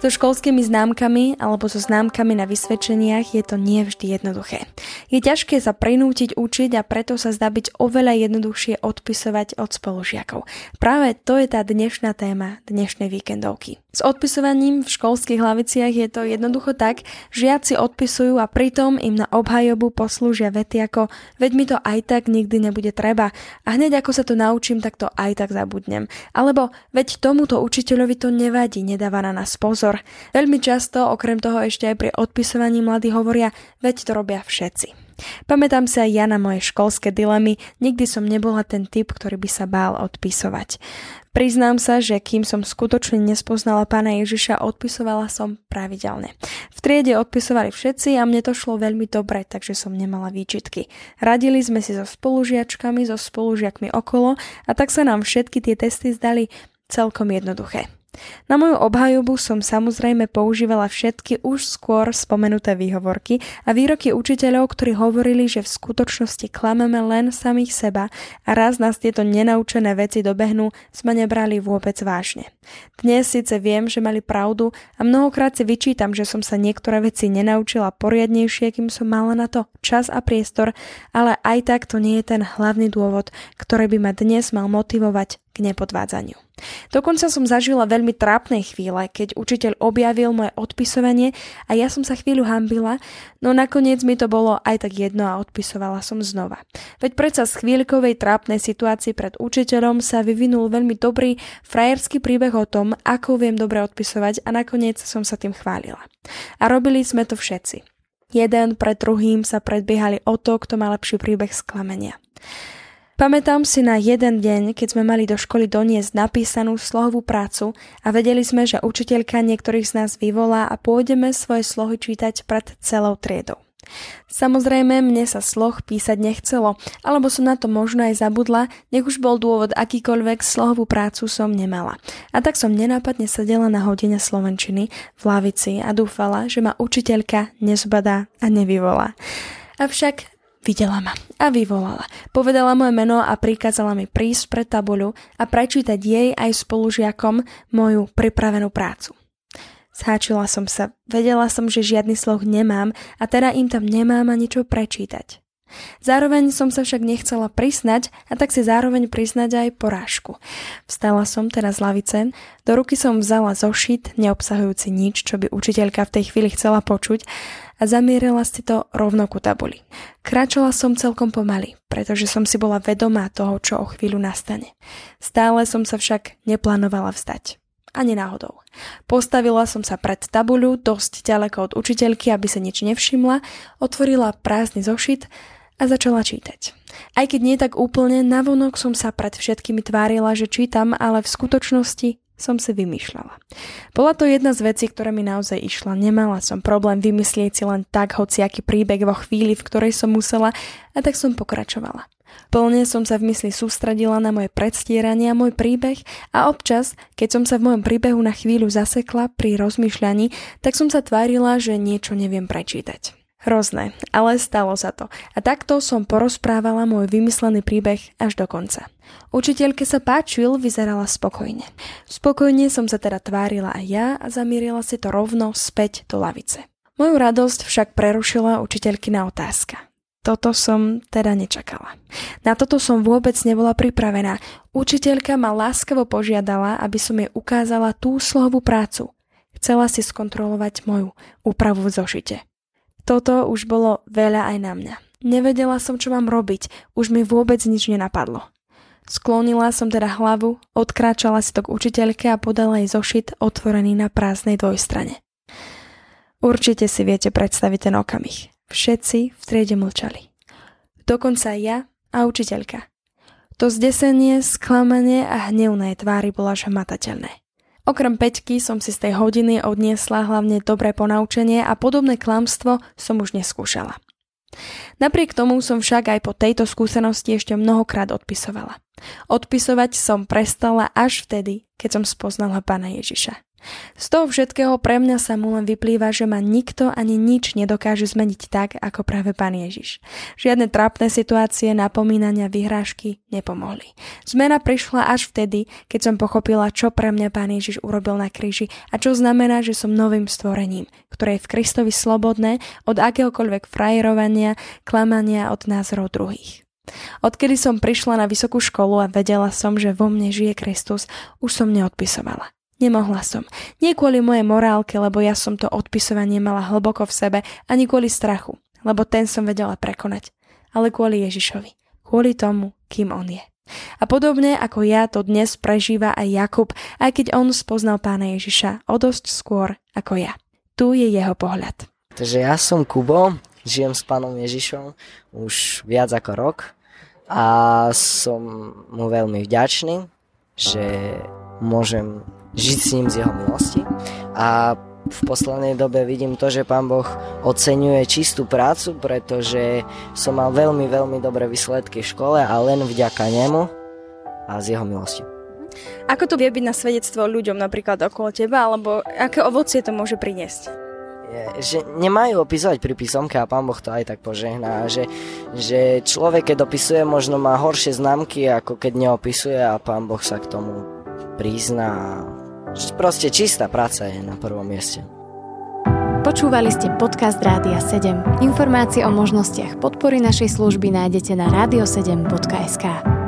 So školskými známkami alebo so známkami na vysvedčeniach je to nie vždy jednoduché. Je ťažké sa prinútiť učiť a preto sa zdá byť oveľa jednoduchšie odpisovať od spolužiakov. Práve to je tá dnešná téma dnešnej víkendovky. S odpisovaním v školských hlaviciach je to jednoducho tak, žiaci odpisujú a pritom im na obhajobu poslúžia vety ako veď mi to aj tak nikdy nebude treba a hneď ako sa to naučím, tak to aj tak zabudnem. Alebo veď tomuto učiteľovi to nevadí, nedáva na nás pozor. Veľmi často, okrem toho ešte aj pri odpisovaní mladí hovoria, veď to robia všetci. Pamätám sa aj ja na moje školské dilemy, nikdy som nebola ten typ, ktorý by sa bál odpisovať. Priznám sa, že kým som skutočne nespoznala pána Ježiša, odpisovala som pravidelne. V triede odpisovali všetci a mne to šlo veľmi dobre, takže som nemala výčitky. Radili sme si so spolužiačkami, so spolužiakmi okolo a tak sa nám všetky tie testy zdali celkom jednoduché. Na moju obhajobu som samozrejme používala všetky už skôr spomenuté výhovorky a výroky učiteľov, ktorí hovorili, že v skutočnosti klameme len samých seba a raz nás tieto nenaučené veci dobehnú, sme nebrali vôbec vážne. Dnes síce viem, že mali pravdu a mnohokrát si vyčítam, že som sa niektoré veci nenaučila poriadnejšie, kým som mala na to čas a priestor, ale aj tak to nie je ten hlavný dôvod, ktorý by ma dnes mal motivovať k nepodvádzaniu. Dokonca som zažila veľmi trápnej chvíle, keď učiteľ objavil moje odpisovanie a ja som sa chvíľu hambila, no nakoniec mi to bolo aj tak jedno a odpisovala som znova. Veď predsa z chvíľkovej trápnej situácii pred učiteľom sa vyvinul veľmi dobrý frajerský príbeh o tom, ako viem dobre odpisovať a nakoniec som sa tým chválila. A robili sme to všetci. Jeden pred druhým sa predbiehali o to, kto má lepší príbeh sklamenia. Pamätám si na jeden deň, keď sme mali do školy doniesť napísanú slohovú prácu a vedeli sme, že učiteľka niektorých z nás vyvolá a pôjdeme svoje slohy čítať pred celou triedou. Samozrejme, mne sa sloh písať nechcelo, alebo som na to možno aj zabudla, nech už bol dôvod akýkoľvek, slohovú prácu som nemala. A tak som nenápadne sedela na hodine slovenčiny v lavici a dúfala, že ma učiteľka nezbadá a nevyvolá. Avšak Videla ma a vyvolala. Povedala moje meno a prikázala mi prísť pred tabuľu a prečítať jej aj spolužiakom moju pripravenú prácu. Zháčila som sa, vedela som, že žiadny sloh nemám a teda im tam nemám ani čo prečítať. Zároveň som sa však nechcela prisnať a tak si zároveň priznať aj porážku. Vstala som teda z lavice, do ruky som vzala zošit, neobsahujúci nič, čo by učiteľka v tej chvíli chcela počuť a zamierila si to rovno ku tabuli. Kráčala som celkom pomaly, pretože som si bola vedomá toho, čo o chvíľu nastane. Stále som sa však neplánovala vstať. Ani náhodou. Postavila som sa pred tabuľu, dosť ďaleko od učiteľky, aby sa nič nevšimla, otvorila prázdny zošit a začala čítať. Aj keď nie tak úplne, navonok som sa pred všetkými tvárila, že čítam, ale v skutočnosti som si vymýšľala. Bola to jedna z vecí, ktorá mi naozaj išla. Nemala som problém vymyslieť si len tak hociaký príbeh vo chvíli, v ktorej som musela a tak som pokračovala. Plne som sa v mysli sústredila na moje predstieranie a môj príbeh a občas, keď som sa v mojom príbehu na chvíľu zasekla pri rozmýšľaní, tak som sa tvárila, že niečo neviem prečítať. Hrozné, ale stalo sa to. A takto som porozprávala môj vymyslený príbeh až do konca. Učiteľke sa páčil, vyzerala spokojne. Spokojne som sa teda tvárila aj ja a zamierila si to rovno späť do lavice. Moju radosť však prerušila učiteľkina otázka. Toto som teda nečakala. Na toto som vôbec nebola pripravená. Učiteľka ma láskavo požiadala, aby som jej ukázala tú slohovú prácu. Chcela si skontrolovať moju úpravu v zošite. Toto už bolo veľa aj na mňa. Nevedela som, čo mám robiť, už mi vôbec nič nenapadlo. Sklonila som teda hlavu, odkráčala si to k učiteľke a podala jej zošit otvorený na prázdnej dvojstrane. Určite si viete predstaviť ten okamih. Všetci v triede mlčali. Dokonca ja a učiteľka. To zdesenie, sklamanie a hnev na jej tvári bolo až hmatateľné. Okrem peťky som si z tej hodiny odniesla hlavne dobré ponaučenie a podobné klamstvo som už neskúšala. Napriek tomu som však aj po tejto skúsenosti ešte mnohokrát odpisovala. Odpisovať som prestala až vtedy, keď som spoznala pána Ježiša. Z toho všetkého pre mňa sa mu len vyplýva, že ma nikto ani nič nedokáže zmeniť tak, ako práve Pán Ježiš. Žiadne trápne situácie, napomínania, vyhrážky nepomohli. Zmena prišla až vtedy, keď som pochopila, čo pre mňa Pán Ježiš urobil na kríži a čo znamená, že som novým stvorením, ktoré je v Kristovi slobodné od akéhokoľvek frajerovania, klamania od názorov druhých. Odkedy som prišla na vysokú školu a vedela som, že vo mne žije Kristus, už som neodpisovala. Nemohla som. Nie kvôli mojej morálke, lebo ja som to odpisovanie mala hlboko v sebe, ani kvôli strachu, lebo ten som vedela prekonať. Ale kvôli Ježišovi. Kvôli tomu, kým on je. A podobne ako ja to dnes prežíva aj Jakub, aj keď on spoznal pána Ježiša o dosť skôr ako ja. Tu je jeho pohľad. Takže ja som Kubo, žijem s pánom Ježišom už viac ako rok a som mu veľmi vďačný, že môžem žiť s ním z jeho milosti a v poslednej dobe vidím to, že pán Boh oceňuje čistú prácu, pretože som mal veľmi, veľmi dobré výsledky v škole a len vďaka nemu a z jeho milosti. Ako to vie byť na svedectvo ľuďom napríklad okolo teba, alebo aké ovocie to môže priniesť? je, že nemajú opisovať pri písomke a pán Boh to aj tak požehná, že, že človek, keď opisuje, možno má horšie známky, ako keď neopisuje a pán Boh sa k tomu prizná. Proste čistá práca je na prvom mieste. Počúvali ste podcast Rádia 7. Informácie o možnostiach podpory našej služby nájdete na radio7.sk.